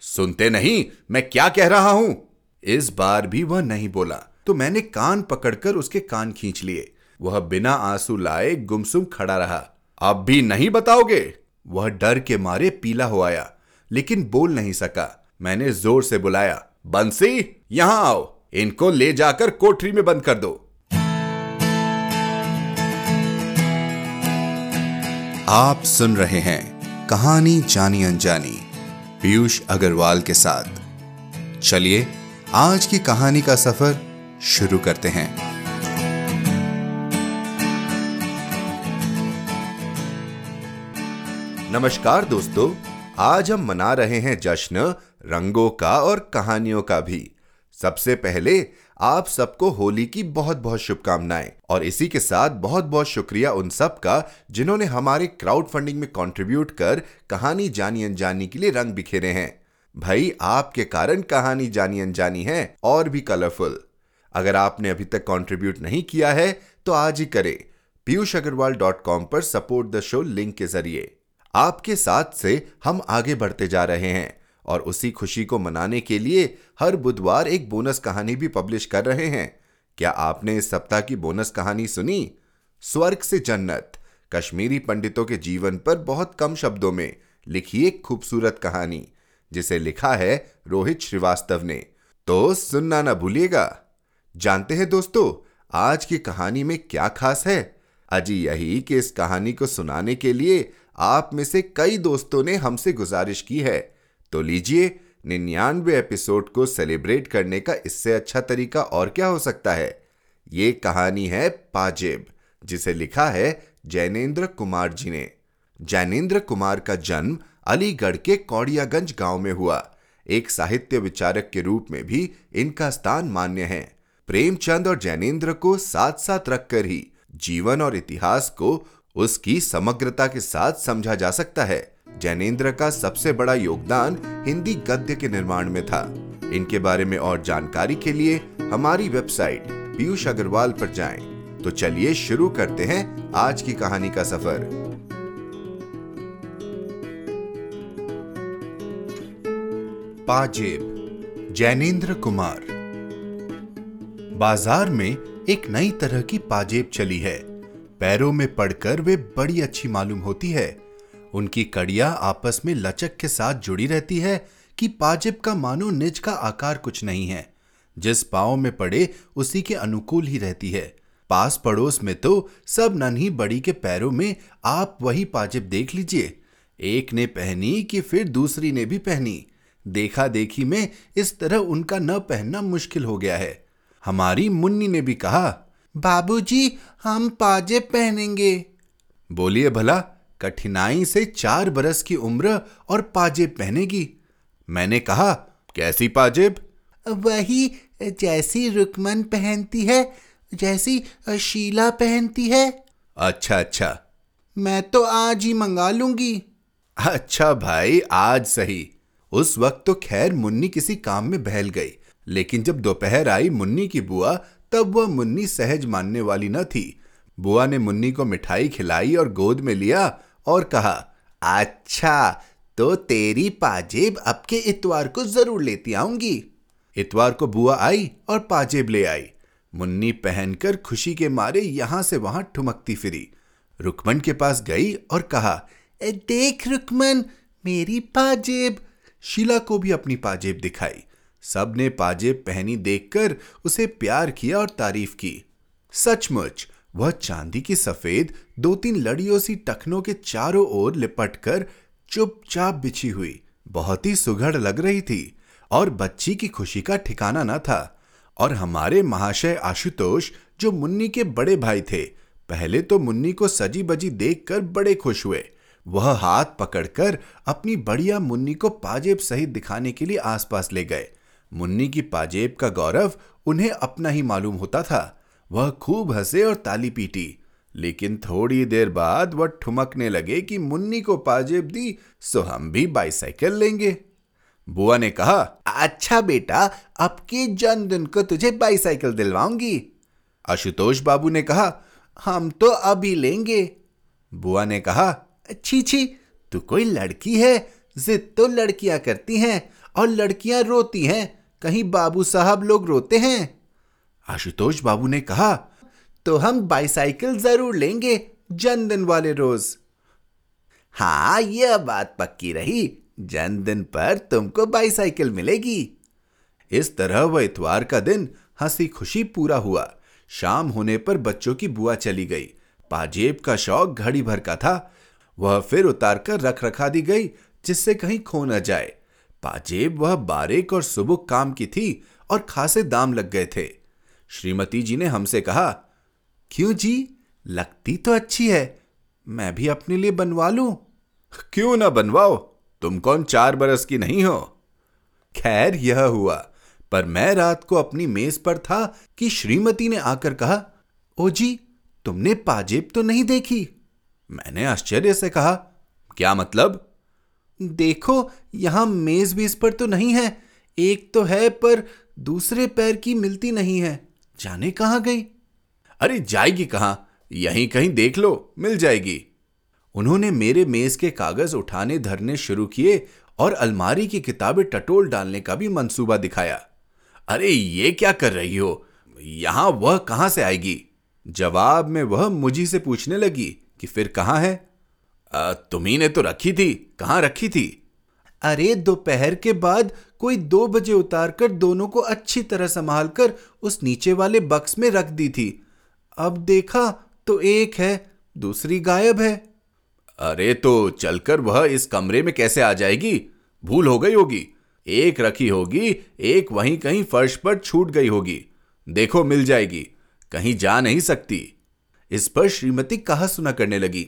सुनते नहीं, मैं क्या कह रहा हूँ? इस बार भी वह नहीं बोला। तो मैंने कान पकड़कर उसके कान खींच लिए। वह बिना आँसू लाए गुमसुम खड़ा रहा। अब भी नहीं बताओगे? वह डर के मारे पीला हो आया, लेकिन बोल नहीं सका। मैंने ज़ोर से बुलाया, बंसी, यहाँ आओ। इनको ले जाकर कोठरी में बंद कर दो। आप सुन रहे हैं कहानी जानी अनजानी। पीयूष अग्रवाल के साथ। चलिए, आज की कहानी का सफ़र शुरू करते हैं। नमस्कार दोस्तों, आज हम मना रहे हैं जश्न, रंगों का और कहानियों का भी। सबसे पहले आप सबको होली की बहुत बहुत शुभकामनाएँ। और इसी के साथ बहुत बहुत शुक्रिया उन सब का, जिन्होंने हमारे क्राउड फंडिंग में कंट्रीब्यूट कर कहानी जानी अनजानी के लिए रंग बिखेरे हैं। भाई, आपके कारण कहानी जानी अनजानी है, और भी कलरफुल अगर आपने अभी तक कंट्रीब्यूट नहीं किया है तो आज ही करें। पीयूष अग्रवाल डॉट कॉम पर सपोर्ट द शो लिंक के ज़रिए। आपके साथ से हम आगे बढ़ते जा रहे हैं। और उसी खुशी को मनाने के लिए हर बुधवार एक बोनस कहानी भी पब्लिश कर रहे हैं। क्या आपने इस सप्ताह की बोनस कहानी सुनी? स्वर्ग से जन्नत, कश्मीरी पंडितों के जीवन पर बहुत कम शब्दों में लिखी एक खूबसूरत कहानी, जिसे लिखा है रोहित श्रीवास्तव ने। तो सुनना ना भूलिएगा। जानते हैं दोस्तों, आज की कहानी में क्या खास है? अजी यही कि इस कहानी को सुनाने के लिए आप में से कई दोस्तों ने हमसे गुजारिश की है। तो लीजिए, निन्यानवे एपिसोड को सेलिब्रेट करने का इससे अच्छा तरीका और क्या हो सकता है? ये कहानी है पाजेब, जिसे लिखा है जैनेन्द्र कुमार जी ने। जैनेन्द्र कुमार का जन्म अलीगढ़ के कौड़ियागंज गाँव में हुआ। एक साहित्य विचारक के रूप में भी इनका स्थान मान्य है। प्रेमचंद और जैनेन्द्र को साथ साथ रखकर ही जीवन और इतिहास को उसकी समग्रता के साथ समझा जा सकता है। जैनेन्द्र का सबसे बड़ा योगदान हिंदी गद्य के निर्माण में था। इनके बारे में और जानकारी के लिए हमारी वेबसाइट पीयूष अग्रवाल पर जाएँ। तो चलिए शुरू करते हैं आज की कहानी का सफ़र। पाजेब जैनेन्द्र कुमार। बाज़ार में एक नई तरह की पाजेब चली है। पैरों में पड़कर वे बड़ी अच्छी मालूम होती है उनकी कड़िया आपस में लचक के साथ जुड़ी रहती है कि पाजिब का मानो निज का आकार कुछ नहीं है। जिस पाओ में पड़े उसी के अनुकूल ही रहती है। पास पड़ोस में तो सब नन्ही बड़ी के पैरों में आप वही पाजिब देख लीजिए। एक ने पहनी कि फिर दूसरी ने भी पहनी। देखा देखी में इस तरह उनका न पहनना मुश्किल हो गया है। हमारी मुन्नी ने भी कहा बाबूजी हम पाजेब पहनेंगे। बोलिए भला कठिनाई से चार बरस की उम्र और पाजेब पहनेगी। मैंने कहा कैसी पाजेब? वही जैसी रुकमन पहनती है जैसी शीला पहनती है। अच्छा अच्छा। मैं तो आज ही मंगा लूँगी। अच्छा भाई आज सही। उस वक्त तो खैर मुन्नी किसी काम में बहल गई लेकिन जब दोपहर आई मुन्नी की बुआ तब वह मुन्नी सहज मानने वाली न थी। बुआ ने मुन्नी को मिठाई खिलाई और गोद में लिया और कहा अच्छा तो तेरी पाजेब अब के इतवार को ज़रूर लेती आऊँगी. इतवार को बुआ आई और पाजेब ले आई। मुन्नी पहनकर खुशी के मारे यहाँ से वहाँ ठुमकती फिरी। रुकमन के पास गई और कहा, ए, देख रुकमन, मेरी पाजेब। शीला को भी अपनी पाजेब दिखाई। सबने पाजेब पहनी देखकर उसे प्यार किया और तारीफ़ की। सचमुच वह चांदी की सफ़ेद दो तीन लड़ियों सी टखनों के चारों ओर लिपट लिपटकर चुपचाप बिछी हुई। बहुत ही सुघड़ लग रही थी और बच्ची की खुशी का ठिकाना न था। और हमारे महाशय आशुतोष, जो मुन्नी के बड़े भाई थे, पहले तो मुन्नी को सजी बजी देखकर बड़े खुश हुए। वह हाथ पकड़कर अपनी बढ़िया मुन्नी को पाजेब सहित दिखाने के लिए आसपास ले गए। मुन्नी की पाजेब का गौरव उन्हें अपना ही मालूम होता था। वह खूब हंसे और ताली पीटी। लेकिन थोड़ी देर बाद वह ठुमकने लगे कि मुन्नी को पाजेब दी, सो हम भी बाईसाइकिल लेंगे। बुआ ने कहा अच्छा बेटा, अब के जन्मदिन को तुझे बाईसाइकिल दिलवाऊँगी। आशुतोष बाबू ने कहा, हम तो अभी लेंगे। बुआ ने कहा, छी छी, तू कोई लड़की है? जिद तो लड़कियाँ करती हैं और लड़कियाँ रोती हैं। कहीं बाबू साहब लोग रोते हैं? आशुतोष बाबू ने कहा तो हम बाईसाइकिल ज़रूर लेंगे जन्मदिन वाले रोज. हाँ यह बात पक्की रही। जन्मदिन पर तुमको बाईसाइकिल मिलेगी. इस तरह वह इतवार का दिन हँसी खुशी पूरा हुआ। शाम होने पर बच्चों की बुआ चली गई। पाजेब का शौक घड़ी भर का था। वह फिर उतार कर रख रखा दी गई, जिससे कहीं खो न जाए। पाजेब वह बारीक और सुबुक काम की थी और खासे दाम लग गए थे। श्रीमती जी ने हमसे कहा, क्यों जी? लगती तो अच्छी है। मैं भी अपने लिए बनवा लूँ? क्यों ना बनवाओ? तुम कौन चार बरस की नहीं हो? खैर, यह हुआ। पर मैं रात को अपनी मेज पर था कि श्रीमती ने आकर कहा, ओ जी, तुमने पाजेब तो नहीं देखी? मैंने आश्चर्य से कहा, क्या मतलब? देखो, यहाँ मेज बेस पर तो नहीं है। एक तो है, पर दूसरे पैर की मिलती नहीं है। जाने कहाँ गई? अरे जाएगी कहाँ? यहीं कहीं देख लो, मिल जाएगी। उन्होंने मेरे मेज के कागज़ उठाने धरने शुरू किए और अलमारी की किताबें टटोल डालने का भी मंसूबा दिखाया। अरे ये क्या कर रही हो? यहाँ वह कहाँ से आएगी? जवाब में वह मुझी से पूछने लगी कि फिर कहाँ है? तुम्ही ने तो रखी थी, कहाँ रखी थी? अरे दोपहर के बाद कोई दो बजे उतार कर दोनों को अच्छी तरह संभाल कर उस नीचे वाले बक्स में रख दी थी। अब देखा तो एक है दूसरी गायब है। अरे तो चलकर वह इस कमरे में कैसे आ जाएगी? भूल हो गई होगी। एक रखी होगी एक वहीं कहीं फर्श पर छूट गई होगी। देखो मिल जाएगी। कहीं जा नहीं सकती। इस पर श्रीमती कहा सुना करने लगी।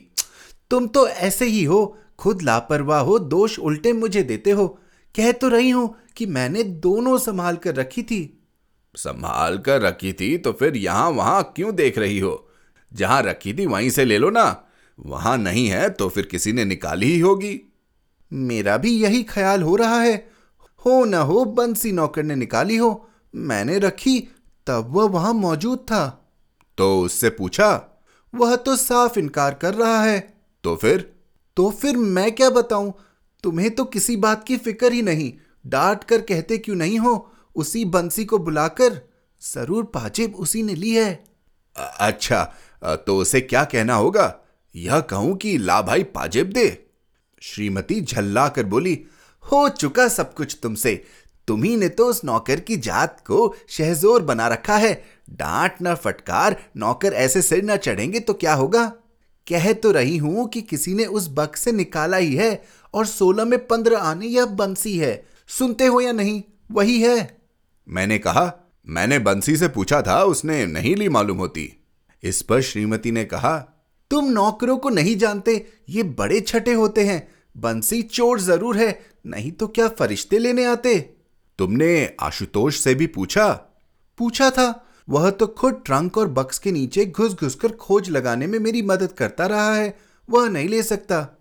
तुम तो ऐसे ही हो खुद लापरवाह हो दोष उल्टे मुझे देते हो। कह तो रही हूँ कि मैंने दोनों संभाल कर रखी थी। संभाल कर रखी थी तो फिर यहाँ वहाँ क्यों देख रही हो? जहाँ रखी थी वहीं से ले लो ना। वहाँ नहीं है तो फिर किसी ने निकाली ही होगी। मेरा भी यही ख्याल हो रहा है। हो ना हो बंसी नौकर ने निकाली हो। मैंने रखी तब वह वहाँ मौजूद था। तो उससे पूछा वह तो साफ़ इनकार कर रहा है। तो फिर? तो फिर मैं क्या बताऊँ? तुम्हें तो किसी बात की फ़िक्र ही नहीं। डांट कर कहते क्यों नहीं हो? उसी बंसी को बुलाकर ज़रूर पाजेब उसी ने ली है। अच्छा तो उसे क्या कहना होगा? यह कहूँ कि ला भाई पाजेब दे। श्रीमती झल्ला कर बोली, हो चुका सब कुछ तुमसे। तुम्ही ने तो उस नौकर की जात को शहजोर बना रखा है। डांट न फटकार, नौकर ऐसे सिर न चढ़ेंगे तो क्या होगा? कह तो रही हूँ कि किसी ने उस बक से निकाला ही है और सोलह में पंद्रह आने यह बंसी है। सुनते हो या नहीं वही है। मैंने कहा मैंने बंसी से पूछा था उसने नहीं ली मालूम होती। इस पर श्रीमती ने कहा तुम नौकरों को नहीं जानते ये बड़े छठे होते हैं। बंसी चोर ज़रूर है नहीं तो क्या फरिश्ते लेने आते? तुमने आशुतोष से भी पूछा? पूछा था वह तो खुद ट्रंक और बक्स के नीचे घुस घुस कर खोज लगाने में मेरी मदद करता रहा है। वह नहीं ले सकता।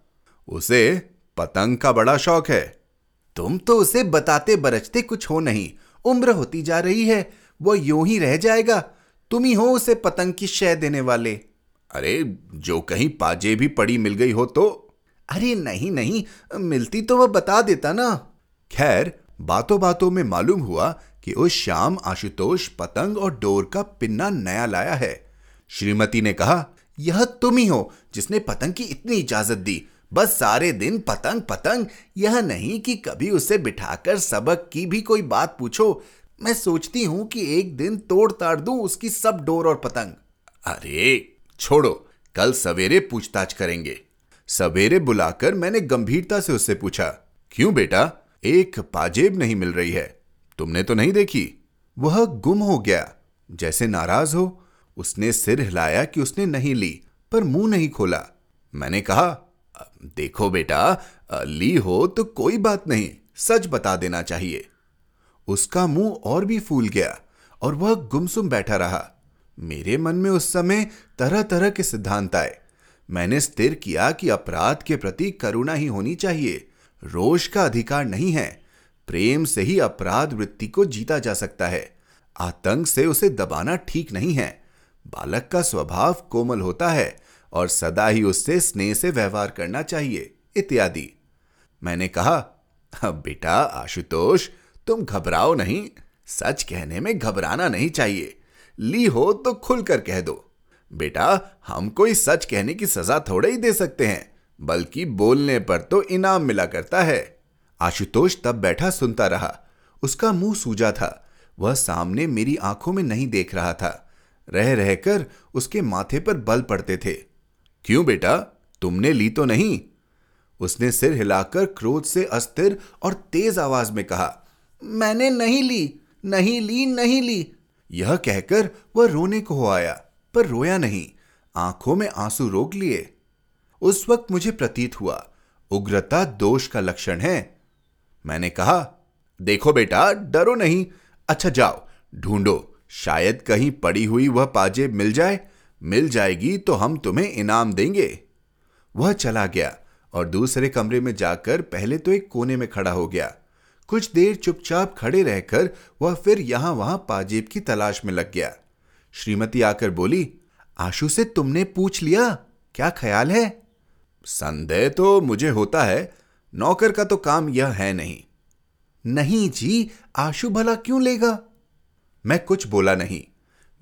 उसे पतंग का बड़ा शौक है। तुम तो उसे बताते बरचते कुछ हो नहीं। उम्र होती जा रही है। वह यूँ ही रह जाएगा। तुम ही हो उसे पतंग की शय देने वाले। अरे, जो कहीं पाजे भी पड़ी मिल गई हो तो? अरे, नहीं नहीं। मिलती तो वह बता देता ना। खैर बातों बातों में मालूम हुआ कि उस शाम आशुतोष, पतंग और डोर का पिन्ना नया लाया है। श्रीमती ने कहा, यह तुम ही हो जिसने पतंग की इतनी इजाज़त दी। बस सारे दिन पतंग पतंग, यह नहीं कि कभी उसे बिठाकर सबक की भी कोई बात पूछो। मैं सोचती हूँ कि एक दिन तोड़ ताड़ दूँ उसकी सब डोर और पतंग। अरे, छोड़ो, कल सवेरे पूछताछ करेंगे। सवेरे बुलाकर मैंने गंभीरता से उससे पूछा, क्यों बेटा, एक पाजेब नहीं मिल रही है? तुमने तो नहीं देखी? वह गुम हो गया। जैसे नाराज़ हो, उसने सिर हिलाया कि उसने नहीं ली, पर मुँह नहीं खोला। मैंने कहा, देखो बेटा, ली हो तो कोई बात नहीं, सच बता देना चाहिए। उसका मुँह और भी फूल गया और वह गुमसुम बैठा रहा। मेरे मन में उस समय तरह तरह के सिद्धांत आए। मैंने स्थिर किया कि अपराध के प्रति करुणा ही होनी चाहिए। रोष का अधिकार नहीं है। प्रेम से ही अपराध वृत्ति को जीता जा सकता है। आतंक से उसे दबाना ठीक नहीं है। बालक का स्वभाव कोमल होता है और सदा ही उससे स्नेह से व्यवहार करना चाहिए, इत्यादि। मैंने कहा, अब बेटा आशुतोष, तुम घबराओ नहीं। सच कहने में घबराना नहीं चाहिए। ली हो तो खुलकर कह दो। बेटा, हम कोई सच कहने की सजा थोड़े ही दे सकते हैं, बल्कि बोलने पर तो इनाम मिला करता है। आशुतोष तब बैठा सुनता रहा। उसका मुँह सूजा था। वह सामने मेरी आँखों में नहीं देख रहा था। रह रहकर उसके माथे पर बल पड़ते थे। क्यों बेटा? तुमने ली तो नहीं? उसने सिर हिलाकर क्रोध से अस्थिर और तेज आवाज़ में कहा, मैंने नहीं ली नहीं ली नहीं ली। यह कहकर वह रोने को हो आया, पर रोया नहीं। आँखों में आँसू रोक लिए। उस वक्त मुझे प्रतीत हुआ, उग्रता दोष का लक्षण है। मैंने कहा, देखो बेटा, डरो नहीं। अच्छा जाओ, ढूंढो। शायद कहीं पड़ी हुई वह पाजेब मिल जाए। मिल जाएगी तो हम तुम्हें इनाम देंगे। वह चला गया और दूसरे कमरे में जाकर पहले तो एक कोने में खड़ा हो गया। कुछ देर चुपचाप खड़े रहकर वह फिर यहाँ वहाँ पाजेब की तलाश में लग गया। श्रीमती आकर बोली, आशु से तुमने पूछ लिया? क्या ख्याल है? संदेह तो मुझे होता है नौकर का तो काम यह है नहीं। नहीं जी आशु भला क्यों लेगा? मैं कुछ बोला नहीं।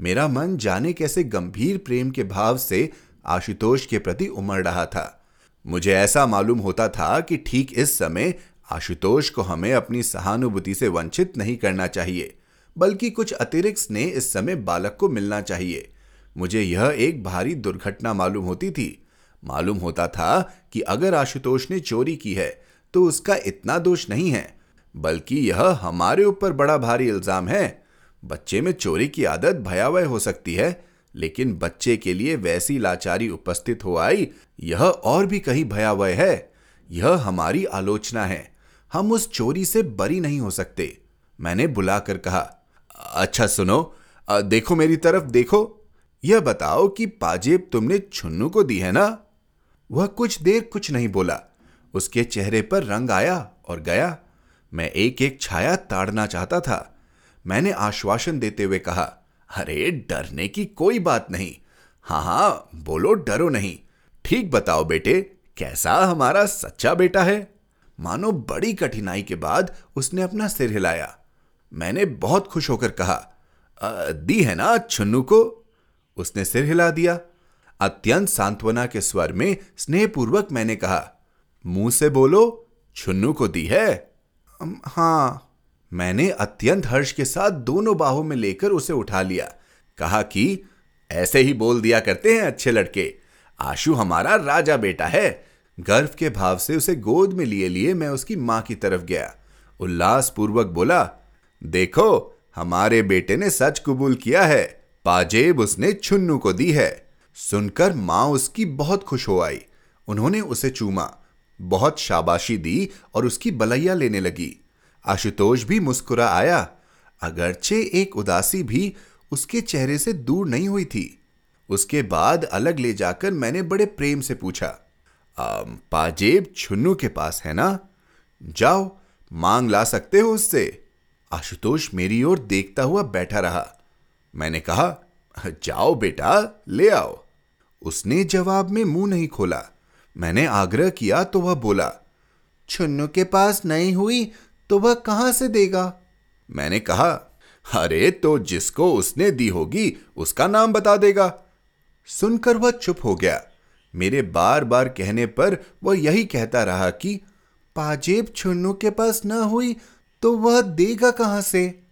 मेरा मन जाने कैसे गंभीर प्रेम के भाव से आशुतोष के प्रति उमड़ रहा था। मुझे ऐसा मालूम होता था कि ठीक इस समय आशुतोष को हमें अपनी सहानुभूति से वंचित नहीं करना चाहिए, बल्कि कुछ अतिरिक्त स्नेह इस समय बालक को मिलना चाहिए। मुझे यह एक भारी दुर्घटना मालूम होती थी। मालूम होता था कि अगर आशुतोष ने चोरी की है तो उसका इतना दोष नहीं है, बल्कि यह हमारे ऊपर बड़ा भारी इल्ज़ाम है। बच्चे में चोरी की आदत भयावह हो सकती है, लेकिन बच्चे के लिए वैसी लाचारी उपस्थित हो आई, यह और भी कहीं भयावह है। यह हमारी आलोचना है। हम उस चोरी से बरी नहीं हो सकते, मैंने बुलाकर कहा। अच्छा सुनो देखो मेरी तरफ़, देखो। यह बताओ कि पाजेब तुमने छुन्नू को दी है ना? वह कुछ देर कुछ नहीं बोला। उसके चेहरे पर रंग आया और गया। मैं एक एक छाया ताड़ना चाहता था। मैंने आश्वासन देते हुए कहा, अरे, डरने की कोई बात नहीं। हाँ हाँ बोलो, डरो नहीं। ठीक बताओ बेटे, कैसा हमारा सच्चा बेटा है? मानो बड़ी कठिनाई के बाद उसने अपना सिर हिलाया। मैंने बहुत खुश होकर कहा दी है ना छुन्नू को? उसने सिर हिला दिया। अत्यंत सांत्वना के स्वर में स्नेहपूर्वक मैंने कहा, मुँह से बोलो, छुन्नू को दी है। हाँ। मैंने अत्यंत हर्ष के साथ दोनों बाहों में लेकर उसे उठा लिया। कहा कि, ऐसे ही बोल दिया करते हैं अच्छे लड़के। आशु हमारा राजा बेटा है। गर्व के भाव से उसे गोद में लिए लिए मैं उसकी माँ की तरफ़ गया। उल्लास पूर्वक बोला, देखो, हमारे बेटे ने सच कबूल किया है। पाजेब उसने छुन्नू को दी है। सुनकर माँ उसकी बहुत खुश हो आई। उन्होंने उसे चूमा। बहुत शाबाशी दी और उसकी बलैया लेने लगी। आशुतोष भी मुस्कुरा आया। अगरचे एक उदासी भी उसके चेहरे से दूर नहीं हुई थी। उसके बाद अलग ले जाकर मैंने बड़े प्रेम से पूछा पाजेब छुन्नू के पास है ना? जाओ, मांग ला सकते हो उससे। आशुतोष मेरी ओर देखता हुआ बैठा रहा। मैंने कहा, जाओ बेटा, ले आओ। उसने जवाब में मुँह नहीं खोला। मैंने आग्रह किया तो वह बोला, छुन्नू के पास नहीं हुई तो वह कहाँ से देगा? मैंने कहा, अरे तो जिसको उसने दी होगी उसका नाम बता देगा। सुनकर वह चुप हो गया। मेरे बार बार कहने पर वह यही कहता रहा कि, पाजेब छुन्नू के पास न हुई तो वह देगा कहाँ से?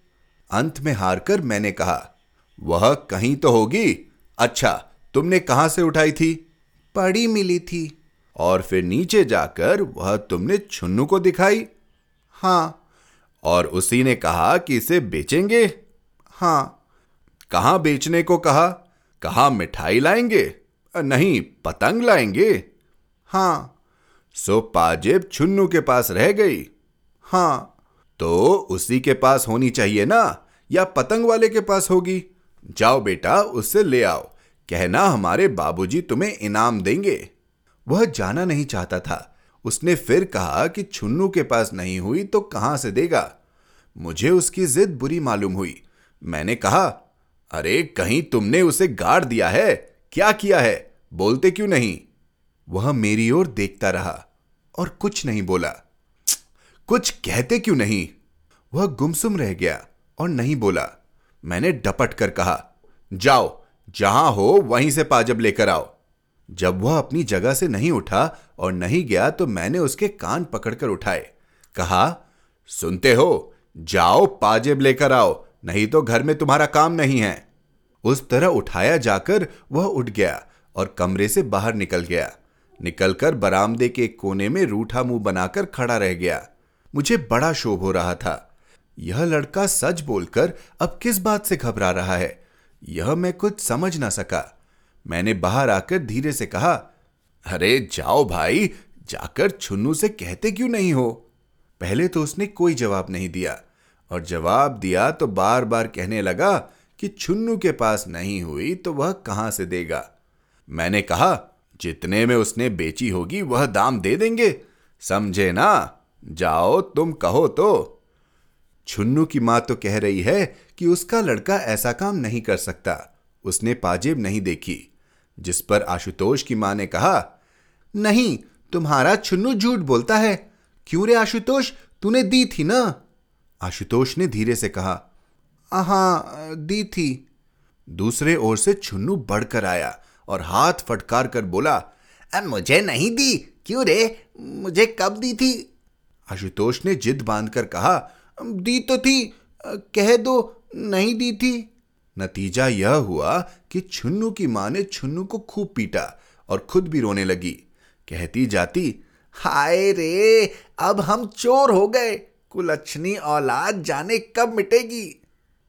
अंत में हारकर मैंने कहा, वह कहीं तो होगी। अच्छा तुमने कहाँ से उठाई थी? पड़ी मिली थी। और फिर नीचे जाकर वह तुमने छुन्नू को दिखाई? हाँ। और उसी ने कहा कि इसे बेचेंगे? हाँ। कहाँ बेचने को कहा? कहा मिठाई लाएँगे? नहीं पतंग लाएँगे। हाँ। सो पाजेब छुन्नू के पास रह गई। हाँ। तो उसी के पास होनी चाहिए ना? या पतंग वाले के पास होगी? जाओ बेटा उससे ले आओ। कहना हमारे बाबूजी तुम्हें इनाम देंगे। वह जाना नहीं चाहता था। उसने फिर कहा कि छुन्नू के पास नहीं हुई तो कहाँ से देगा? मुझे उसकी जिद बुरी मालूम हुई। मैंने कहा, अरे, कहीं तुमने उसे गाड़ दिया है? क्या किया है? बोलते क्यों नहीं? वह मेरी ओर देखता रहा और कुछ नहीं बोला। कुछ कहते क्यों नहीं? वह गुमसुम रह गया और नहीं बोला। मैंने डपट कर कहा, जाओ जहाँ हो, वहीं से पाजब लेकर आओ। जब वह अपनी जगह से नहीं उठा और नहीं गया तो मैंने उसके कान पकड़कर उठाए। कहा, सुनते हो, जाओ पाजेब लेकर आओ, नहीं तो घर में तुम्हारा काम नहीं है। उस तरह उठाया जाकर वह उठ गया और कमरे से बाहर निकल गया। निकलकर बरामदे के कोने में रूठा मुँह बनाकर खड़ा रह गया। मुझे बड़ा शोभ हो रहा था। यह लड़का सच बोलकर अब किस बात से घबरा रहा है? यह मैं कुछ समझ ना सका। मैंने बाहर आकर धीरे से कहा, अरे, जाओ भाई, जाकर छुन्नू से कहते क्यों नहीं हो? पहले तो उसने कोई जवाब नहीं दिया, और जवाब दिया तो बार बार कहने लगा कि छुन्नू के पास नहीं हुई तो वह कहाँ से देगा। मैंने कहा, जितने में उसने बेची होगी, वह दाम दे देंगे। समझे ना? जाओ, तुम कहो तो। छुन्नू की माँ तो कह रही है कि उसका लड़का ऐसा काम नहीं कर सकता। उसने पाजेब नहीं देखी, जिस पर आशुतोष की माँ ने कहा, नहीं, तुम्हारा छुन्नू झूठ बोलता है। क्यों रे आशुतोष? तूने दी थी ना? आशुतोष ने धीरे से कहा हाँ दी थी। दूसरे ओर से छुन्नू बढ़कर आया और हाथ फटकार कर बोला मुझे नहीं दी। क्यों रे? मुझे कब दी थी? आशुतोष ने जिद बांधकर कहा दी तो थी कह दो, नहीं दी थी। नतीजा यह हुआ कि छुन्नू की माँ ने छुन्नू को खूब पीटा और खुद भी रोने लगी। कहती जाती, हाय रे, अब हम चोर हो गए। कुलच्छनी औलाद जाने कब मिटेगी?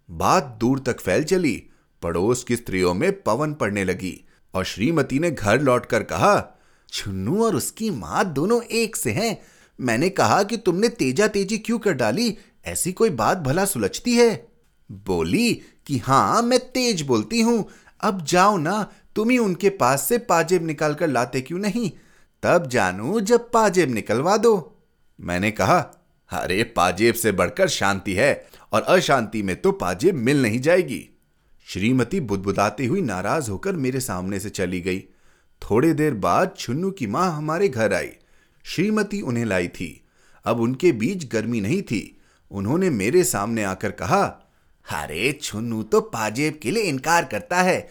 बात दूर तक फैल चली। पड़ोस की स्त्रियों में पवन पड़ने लगी और श्रीमती ने घर लौटकर कहा, छुन्नू और उसकी माँ दोनों एक से हैं। मैंने कहा कि तुमने तेजा तेज़ी क्यों कर डाली? ऐसी कोई बात भला सुलझती है? बोली कि हाँ, मैं तेज बोलती हूँ। अब जाओ ना, तुम ही उनके पास से पाजेब निकाल कर लाते क्यों नहीं? तब जानू जब पाजेब निकलवा दो। मैंने कहा, अरे, पाजेब से बढ़कर शांति है, और अशांति में तो पाजेब मिल नहीं जाएगी। श्रीमती बुदबुदाती हुई नाराज़ होकर मेरे सामने से चली गई। थोड़ी देर बाद छुन्नू की माँ हमारे घर आई। श्रीमती उन्हें लाई थी। अब उनके बीच गर्मी नहीं थी। उन्होंने मेरे सामने आकर कहा, अरे, छुन्नू तो पाजेब के लिए इनकार करता है।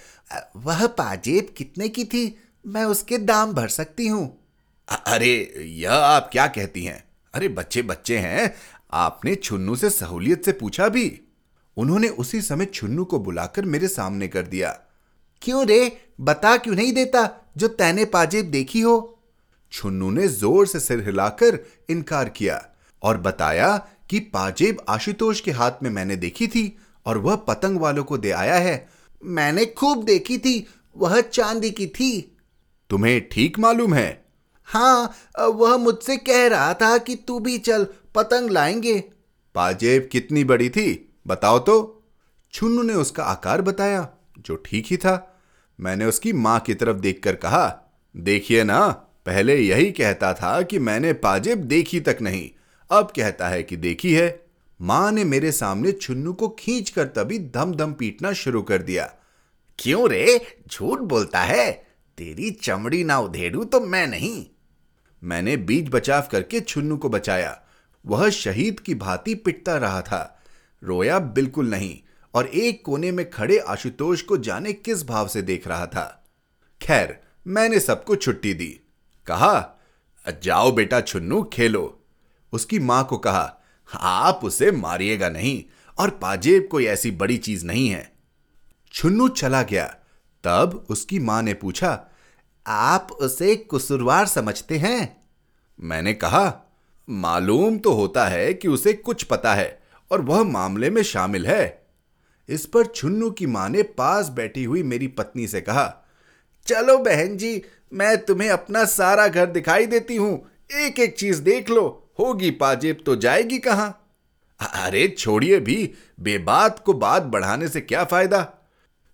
वह पाजेब कितने की थी? मैं उसके दाम भर सकती हूँ। अरे, यह आप क्या कहती हैं? अरे, बच्चे बच्चे हैं। आपने छुन्नू से सहूलियत से पूछा भी? उन्होंने उसी समय छुन्नू को बुलाकर मेरे सामने कर दिया, क्यों रे? बता क्यों नहीं देता जो तैने पाजेब देखी हो? छुन्नू ने ज़ोर से सिर हिलाकर इनकार किया और बताया कि पाजेब आशुतोष के हाथ में मैंने देखी थी और वह पतंग वालों को दे आया है। मैंने खूब देखी थी, वह चांदी की थी। तुम्हें ठीक मालूम है? हाँ वह मुझसे कह रहा था कि तू भी चल, पतंग लाएँगे। पाजेब कितनी बड़ी थी, बताओ तो। छुन्नू ने उसका आकार बताया, जो ठीक ही था। मैंने उसकी माँ की तरफ़ देखकर कहा, देखिए ना, पहले यही कहता था कि मैंने पाजेब देखी तक नहीं। अब कहता है कि देखी है, माँ ने मेरे सामने छुन्नू को खींच कर तभी दम दम पीटना शुरू कर दिया। क्यों रे? झूठ बोलता है? तेरी चमड़ी ना उधेड़ू तो मैं नहीं। मैंने बीज बचाव करके छुन्नू को बचाया। वह शहीद की भांति पिटता रहा था। रोया बिल्कुल नहीं और एक कोने में खड़े आशुतोष को जाने किस भाव से देख रहा था। खैर, मैंने सबको छुट्टी दी। कहा, जाओ बेटा छुन्नू, खेलो। उसकी माँ को कहा, आप उसे मारिएगा नहीं और पाजेब कोई ऐसी बड़ी चीज़ नहीं है। छुन्नू चला गया। तब उसकी माँ ने पूछा, आप उसे कुसुरवार समझते हैं? मैंने कहा, मालूम तो होता है कि उसे कुछ पता है और वह मामले में शामिल है। इस पर छुन्नू की माँ ने पास बैठी हुई मेरी पत्नी से कहा, चलो बहन जी, मैं तुम्हें अपना सारा घर दिखाई देती हूँ। एक एक चीज़ देख लो। होगी पाजेब तो जाएगी कहाँ? अरे छोड़िए भी, बेबात को बात बढ़ाने से क्या फ़ायदा?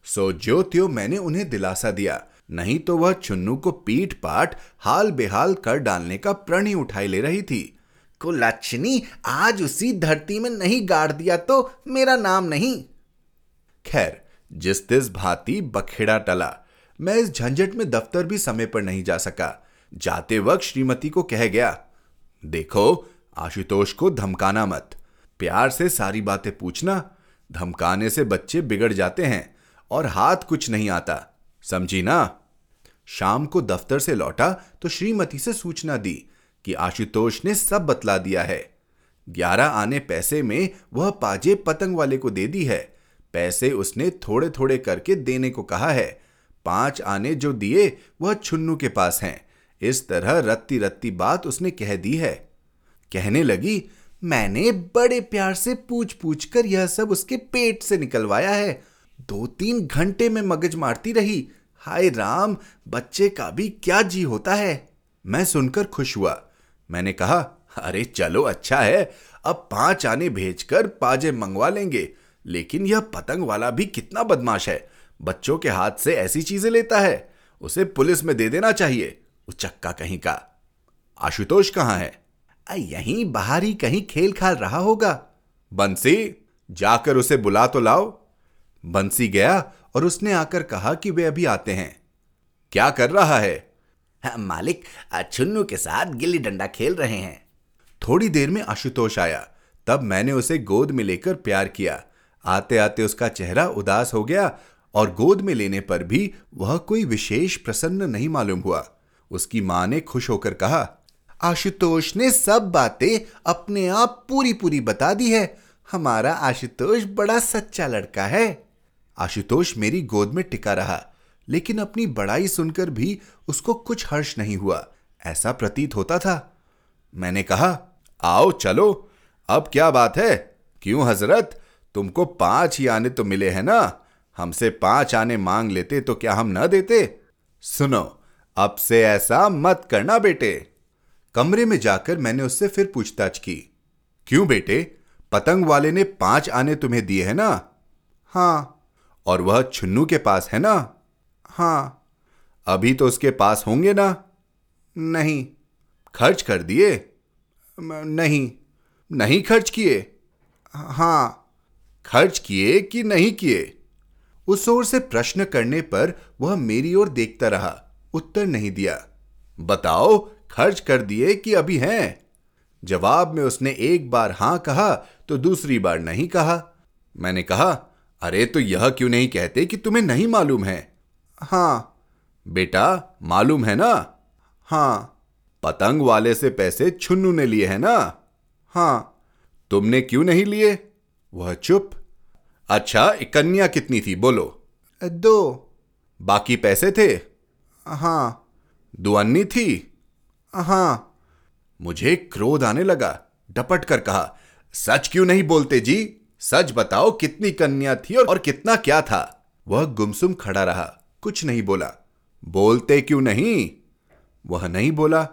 सो जो त्यो मैंने उन्हें दिलासा दिया, नहीं तो वह चुन्नू को पीट पाट हाल बेहाल कर डालने का प्रण ही उठाई ले रही थी। कुलच्छनी आज उसी धरती में नहीं गाड़ दिया तो मेरा नाम नहीं। खैर, जिस तिस भांति बखेड़ा टला, मैं इस झंझट में दफ्तर भी समय पर नहीं जा सका। जाते वक्त श्रीमती को कह गया देखो, आशुतोष को धमकाना मत। प्यार से सारी बातें पूछना, धमकाने से बच्चे बिगड़ जाते हैं और हाथ कुछ नहीं आता, समझी ना? शाम को दफ्तर से लौटा तो श्रीमती से सूचना दी कि आशुतोष ने सब बतला दिया है। ग्यारह आने पैसे में वह पाजे पतंग वाले को दे दी है। पैसे उसने थोड़े थोड़े करके देने को कहा है। पाँच आने जो दिए वह छुन्नू के पास हैं। इस तरह रत्ती रत्ती बात उसने कह दी है। कहने लगी, मैंने बड़े प्यार से पूछ पूछ कर यह सब उसके पेट से निकलवाया है। दो तीन घंटे में मगज मारती रही। हाय राम, बच्चे का भी क्या जी होता है? मैं सुनकर खुश हुआ। मैंने कहा, अरे चलो अच्छा है। अब पाँच आने भेजकर पाजे मंगवा लेंगे। लेकिन यह पतंग वाला भी कितना बदमाश है। बच्चों के हाथ से ऐसी चीज़ें लेता है। उसे पुलिस में दे देना चाहिए। चक्का कहीं का। आशुतोष कहाँ है? यहीं बाहर ही कहीं खेल खाल रहा होगा। बंसी जाकर उसे बुला तो लाओ। बंसी गया और उसने आकर कहा कि वे अभी आते हैं। क्या कर रहा है? हाँ, मालिक छुन्नू के साथ गिल्ली डंडा खेल रहे हैं। थोड़ी देर में आशुतोष आया। तब मैंने उसे गोद में लेकर प्यार किया। आते आते उसका चेहरा उदास हो गया और गोद में लेने पर भी वह कोई विशेष प्रसन्न नहीं मालूम हुआ। उसकी माँ ने खुश होकर कहा, आशुतोष ने सब बातें अपने आप पूरी पूरी बता दी है। हमारा आशुतोष बड़ा सच्चा लड़का है। आशुतोष मेरी गोद में टिका रहा, लेकिन अपनी बड़ाई सुनकर भी उसको कुछ हर्ष नहीं हुआ। ऐसा प्रतीत होता था। मैंने कहा, आओ चलो, अब क्या बात है? क्यों हज़रत? तुमको पाँच ही आने तो मिले हैं ना? हमसे पाँच आने मांग लेते तो क्या हम न देते? सुनो अब से ऐसा मत करना बेटे। कमरे में जाकर मैंने उससे फिर पूछताछ की। क्यों बेटे? पतंग वाले ने पाँच आने तुम्हें दिए हैं ना? हाँ। और वह छुन्नू के पास है ना? हाँ। अभी तो उसके पास होंगे ना? नहीं। खर्च कर दिए? नहीं। नहीं खर्च किए? हाँ। खर्च किए कि नहीं किए? उस ओर से प्रश्न करने पर वह मेरी ओर देखता रहा। उत्तर नहीं दिया। बताओ, खर्च कर दिए कि अभी हैं? जवाब में उसने एक बार हाँ कहा तो दूसरी बार नहीं कहा। मैंने कहा, अरे तो यह क्यों नहीं कहते कि तुम्हें नहीं मालूम है? हाँ। बेटा, मालूम है ना? हाँ। पतंग वाले से पैसे छुन्नू ने लिए है ना? हाँ। तुमने क्यों नहीं लिए? वह चुप। अच्छा इकन्या कितनी थी, बोलो। दो। बाकी पैसे थे? हाँ। दुअन्नी थी? हाँ। मुझे क्रोध आने लगा डपट कर कहा सच क्यों नहीं बोलते जी? सच बताओ कितनी कन्या थी और कितना क्या था? वह गुमसुम खड़ा रहा कुछ नहीं बोला। बोलते क्यों नहीं? वह नहीं बोला।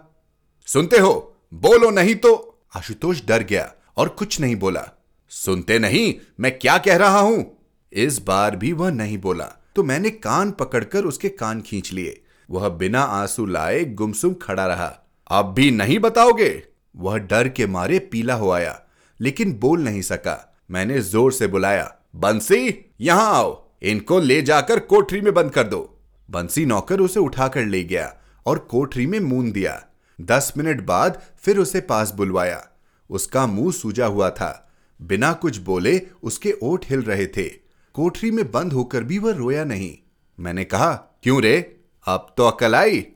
सुनते हो बोलो नहीं तो। आशुतोष डर गया और कुछ नहीं बोला। सुनते नहीं मैं क्या कह रहा हूँ? इस बार भी वह नहीं बोला तो मैंने कान पकड़कर उसके कान खींच लिए। वह बिना आँसू लाए गुमसुम खड़ा रहा। अब भी नहीं बताओगे? वह डर के मारे पीला हो आया, लेकिन बोल नहीं सका। मैंने ज़ोर से बुलाया, बंसी, यहाँ आओ। इनको ले जाकर कोठरी में बंद कर दो। बंसी नौकर उसे उठाकर ले गया और कोठरी में मून दिया। दस मिनट बाद फिर उसे पास बुलवाया। उसका मुँह सूजा हुआ था। बिना कुछ बोले उसके ओठ हिल रहे थे। कोठरी में बंद होकर भी वह रोया नहीं। मैंने कहा, क्यों रे? अब तो अकल आई।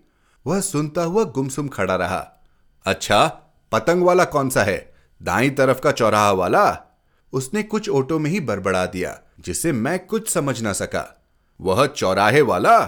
वह सुनता हुआ गुमसुम खड़ा रहा। अच्छा पतंग वाला कौन सा है? दाई तरफ़ का चौराहा वाला? उसने कुछ ओटो में ही बड़बड़ा दिया, जिसे मैं कुछ समझ ना सका। वह चौराहे वाला?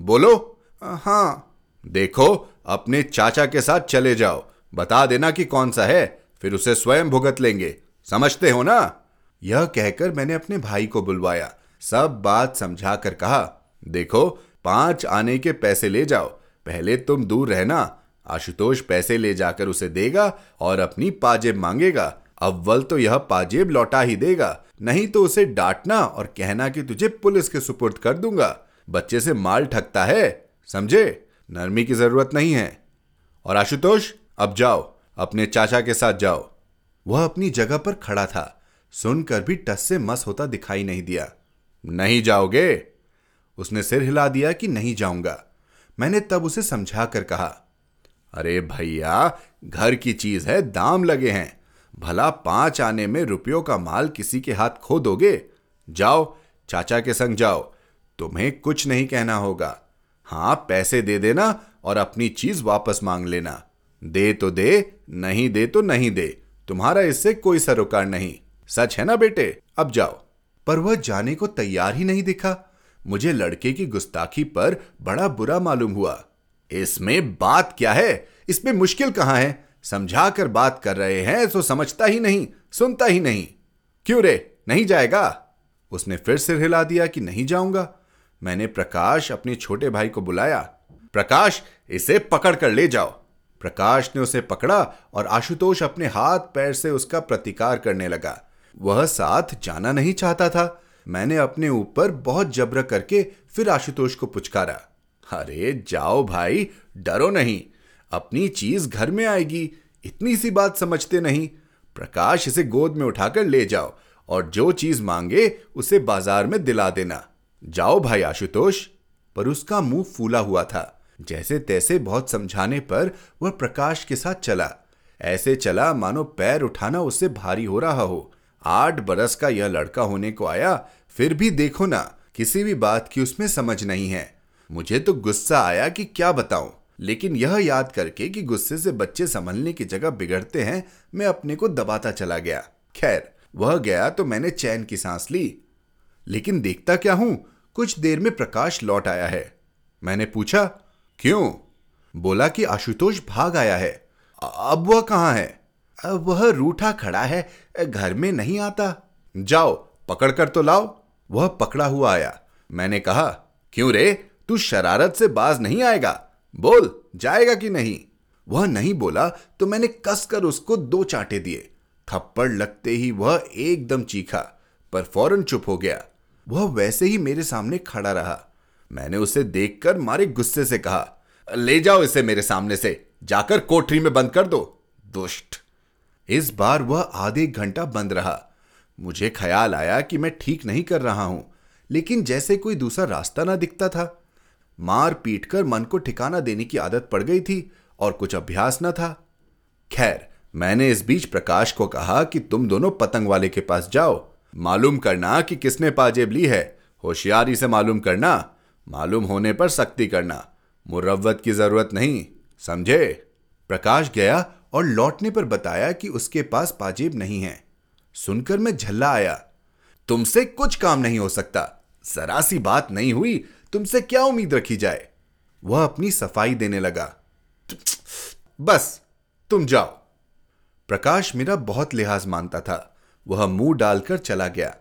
बोलो। हाँ। देखो, अपने चाचा के साथ चले जाओ। बता देना कि कौन सा है, फिर उसे स्वयं भुगत लेंगे। समझते हो ना? यह कहकर मैंने अपने भाई को बुलवाया। सब बात समझा कर कहा, देखो पाँच आने के पैसे ले जाओ। पहले तुम दूर रहना। आशुतोष पैसे ले जाकर उसे देगा और अपनी पाजेब मांगेगा। अव्वल तो यह पाजेब लौटा ही देगा। नहीं तो उसे डांटना और कहना कि तुझे पुलिस के सुपुर्द कर दूँगा। बच्चे से माल ठगता है, समझे? नरमी की ज़रूरत नहीं है। और आशुतोष, अब जाओ, अपने चाचा के साथ जाओ। वह अपनी जगह पर खड़ा था। सुनकर भी टस से मस होता दिखाई नहीं दिया। नहीं जाओगे? उसने सिर हिला दिया कि नहीं जाऊँगा। मैंने तब उसे समझा कर कहा, अरे भैया, घर की चीज़ है, दाम लगे हैं। भला पाँच आने में रुपयों का माल किसी के हाथ खो दोगे? जाओ, चाचा के संग जाओ। तुम्हें कुछ नहीं कहना होगा। हाँ पैसे दे देना और अपनी चीज़ वापस मांग लेना। दे तो दे, नहीं दे तो नहीं दे। तुम्हारा इससे कोई सरोकार नहीं। सच है ना बेटे? अब जाओ। पर वह जाने को तैयार ही नहीं दिखा। मुझे लड़के की गुस्ताखी पर बड़ा बुरा मालूम हुआ। इसमें बात क्या है? इसमें मुश्किल कहाँ है? समझा कर बात कर रहे हैं तो समझता ही नहीं, सुनता ही नहीं। क्यों रे? नहीं जाएगा? उसने फिर सिर हिला दिया कि नहीं जाऊँगा। मैंने प्रकाश अपने छोटे भाई को बुलाया। प्रकाश, इसे पकड़ कर ले जाओ। प्रकाश ने उसे पकड़ा और आशुतोष अपने हाथ पैर से उसका प्रतिकार करने लगा। वह साथ जाना नहीं चाहता था। मैंने अपने ऊपर बहुत जबर करके फिर आशुतोष को पुचकारा। अरे, जाओ भाई, डरो नहीं। अपनी चीज़ घर में आएगी, इतनी सी बात समझते नहीं। प्रकाश इसे गोद में उठाकर ले जाओ, और जो चीज़ मांगे उसे बाज़ार में दिला देना। जाओ भाई आशुतोष। पर उसका मुँह फूला हुआ था। जैसे तैसे बहुत समझाने पर वह प्रकाश के साथ चला। ऐसे चला, मानो पैर उठाना उससे भारी हो रहा हो। आठ बरस का यह लड़का होने को आया फिर भी देखो ना, किसी भी बात की उसमें समझ नहीं है। मुझे तो गुस्सा आया कि क्या बताऊँ। लेकिन यह याद करके कि गुस्से से बच्चे संभलने की जगह बिगड़ते हैं, मैं अपने को दबाता चला गया। खैर, वह गया तो मैंने चैन की सांस ली। लेकिन देखता क्या हूँ? कुछ देर में प्रकाश लौट आया है। मैंने पूछा, क्यों? बोला कि आशुतोष भाग आया है। अब वह कहाँ है? वह रूठा खड़ा है, घर में नहीं आता। जाओ, पकड़कर तो लाओ। वह पकड़ा हुआ आया। मैंने कहा, क्यों रे? तू शरारत से बाज नहीं आएगा। बोल, जाएगा कि नहीं? वह नहीं बोला तो मैंने कसकर उसको दो चांटे दिए। थप्पड़ लगते ही वह एकदम चीखा, पर फ़ौरन चुप हो गया। वह वैसे ही मेरे सामने खड़ा रहा। मैंने उसे देखकर मारे गुस्से से कहा, ले जाओ इसे मेरे सामने से, जाकर कोठरी में बंद कर दो, दुष्ट! इस बार वह आधे घंटा बंद रहा। मुझे ख्याल आया कि मैं ठीक नहीं कर रहा हूँ, लेकिन जैसे कोई दूसरा रास्ता ना दिखता था। मार पीट कर मन को ठिकाना देने की आदत पड़ गई थी और कुछ अभ्यास न था। खैर, मैंने इस बीच प्रकाश को कहा कि तुम दोनों पतंग वाले के पास जाओ। मालूम करना कि किसने पाजेब ली है। होशियारी से मालूम करना, मालूम होने पर सख्ती करना, मुरवत की ज़रूरत नहीं, समझे? प्रकाश गया और लौटने पर बताया कि उसके पास पाजेब नहीं है। सुनकर मैं झल्ला आया। तुमसे कुछ काम नहीं हो सकता। जरा सी बात नहीं हुई, तुमसे क्या उम्मीद रखी जाए? वह अपनी सफ़ाई देने लगा। बस, तुम जाओ। प्रकाश मेरा बहुत लिहाज मानता था। वह मुँह डालकर चला गया।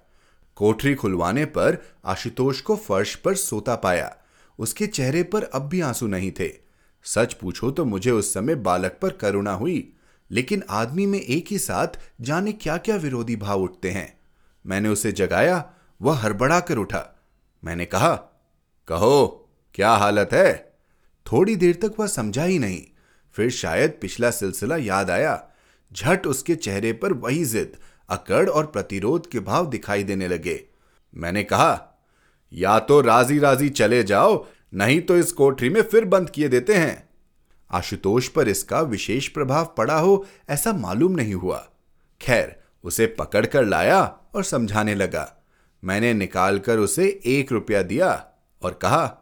कोठरी खुलवाने पर आशुतोष को फर्श पर सोता पाया। उसके चेहरे पर अब भी आँसू नहीं थे। सच पूछो तो मुझे उस समय बालक पर करुणा हुई। लेकिन आदमी में एक ही साथ जाने क्या क्या विरोधी भाव उठते हैं? मैंने उसे जगाया, वह हड़बड़ा कर उठा। मैंने कहा, कहो, क्या हालत है? थोड़ी देर तक वह समझा ही नहीं। फिर शायद पिछला सिलसिला याद आया। झट उसके चेहरे पर वही जिद, अकड़ और प्रतिरोध के भाव दिखाई देने लगे। मैंने कहा, या तो राज़ी राज़ी चले जाओ, नहीं तो इस कोठरी में फिर बंद किए देते हैं। आशुतोष पर इसका विशेष प्रभाव पड़ा हो, ऐसा मालूम नहीं हुआ। खैर, उसे पकड़कर लाया और समझाने लगा। मैंने निकालकर उसे एक रुपया दिया और कहा,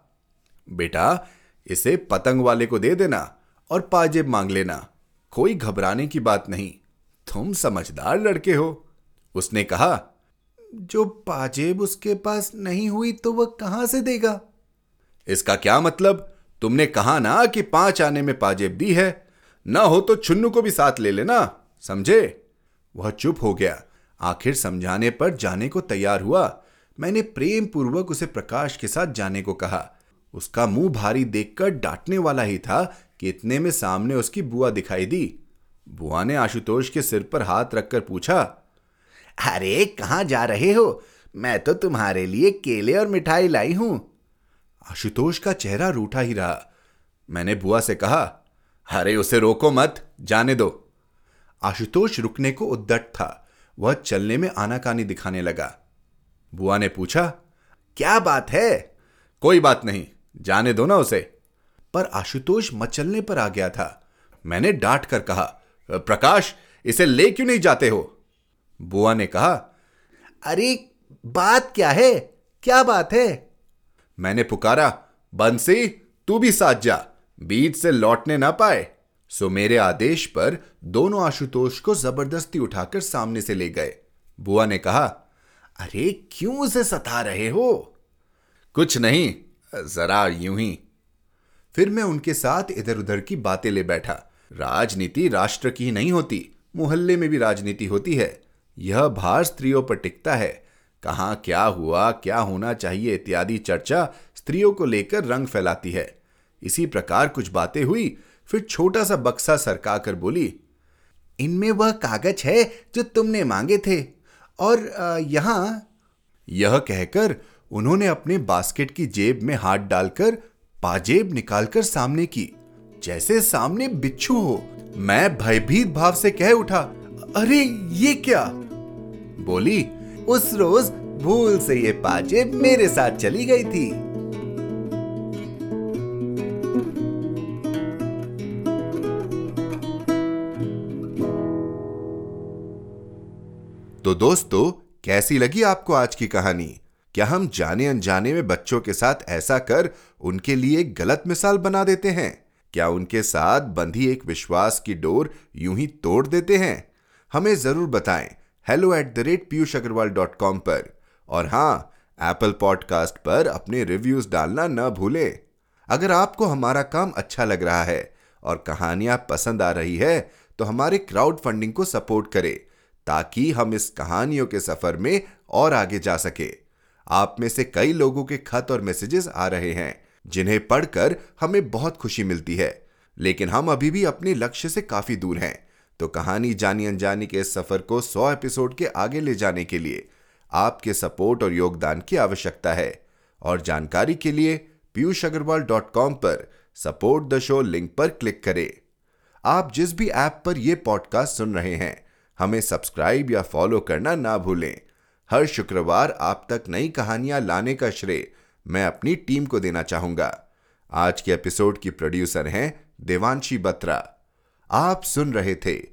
बेटा, इसे पतंग वाले को दे देना और पाजेब मांग लेना। कोई घबराने की बात नहीं। तुम समझदार लड़के हो। उसने कहा, जो पाजेब उसके पास नहीं हुई तो वह कहाँ से देगा? इसका क्या मतलब? तुमने कहा ना कि पाँच आने में पाजेब दी है। ना हो तो छुन्नू को भी साथ ले लेना, समझे? वह चुप हो गया। आखिर समझाने पर जाने को तैयार हुआ। मैंने प्रेम पूर्वक उसे प्रकाश के साथ जाने को कहा। उसका मुँह भारी देखकर डांटने वाला ही था कि इतने में सामने उसकी बुआ दिखाई दी। बुआ ने आशुतोष के सिर पर हाथ रखकर पूछा, अरे, कहाँ जा रहे हो? मैं तो तुम्हारे लिए केले और मिठाई लाई हूँ। आशुतोष का चेहरा रूठा ही रहा। मैंने बुआ से कहा, अरे, उसे रोको मत, जाने दो। आशुतोष रुकने को उद्दट था। वह चलने में आनाकानी दिखाने लगा। बुआ ने पूछा, क्या बात है? कोई बात नहीं, जाने दो ना उसे। पर आशुतोष मचलने पर आ गया था। मैंने डांट कर कहा, प्रकाश, इसे ले क्यों नहीं जाते हो? बुआ ने कहा, अरे, बात क्या है? क्या बात है? मैंने पुकारा, बंसी, तू भी साथ जा, बीच से लौटने ना पाए। सो मेरे आदेश पर दोनों आशुतोष को ज़बरदस्ती उठाकर सामने से ले गए। बुआ ने कहा, अरे, क्यों उसे सता रहे हो? कुछ नहीं, जरा यूँ ही। फिर मैं उनके साथ इधर उधर की बातें ले बैठा। राजनीति राष्ट्र की नहीं होती, मोहल्ले में भी राजनीति होती है। यह भार स्त्रियों पर टिकता है। कहाँ क्या हुआ, क्या होना चाहिए इत्यादि चर्चा स्त्रियों को लेकर रंग फैलाती है। इसी प्रकार कुछ बातें हुई, फिर छोटा सा बक्सा सरका कर बोली, इनमें वह कागज़ है जो तुमने मांगे थे और यहाँ यह कहकर उन्होंने अपने बास्केट की जेब में हाथ डालकर पाजेब निकालकर सामने की, जैसे सामने बिच्छू हो, मैं भयभीत भाव से कह उठा, अरे, ये क्या? बोली उस रोज भूल से ये पाजेब मेरे साथ चली गई थी। तो दोस्तों, कैसी लगी आपको आज की कहानी? क्या हम जाने अनजाने में बच्चों के साथ ऐसा कर उनके लिए गलत मिसाल बना देते हैं? क्या उनके साथ बंधी एक विश्वास की डोर यूँ ही तोड़ देते हैं? हमें ज़रूर बताएँ। Hello at the rate Piyush Agarwal dot com पर। और हाँ एप्पल पॉडकास्ट पर अपने रिव्यूज़ डालना न भूलें। अगर आपको हमारा काम अच्छा लग रहा है और कहानियाँ पसंद आ रही है तो हमारे क्राउड फंडिंग को सपोर्ट करें, ताकि हम इस कहानियों के सफ़र में और आगे जा सके। आप में से कई लोगों के खत और मैसेजेस आ रहे हैं, जिन्हें पढ़कर हमें बहुत खुशी मिलती है। लेकिन हम अभी भी अपने लक्ष्य से काफ़ी दूर हैं। तो कहानी जानी अनजानी के इस सफ़र को 100 एपिसोड के आगे ले जाने के लिए आपके सपोर्ट और योगदान की आवश्यकता है। और जानकारी के लिए पीयूष अग्रवाल डॉट कॉम पर सपोर्ट द शो लिंक पर क्लिक करें। आप जिस भी ऐप पर यह पॉडकास्ट सुन रहे हैं, हमें सब्सक्राइब या फॉलो करना ना भूलें। हर शुक्रवार आप तक नई कहानियाँ लाने का श्रेय मैं अपनी टीम को देना चाहूँगा। आज के एपिसोड की प्रोड्यूसर हैं देवांशी बत्रा। आप सुन रहे थे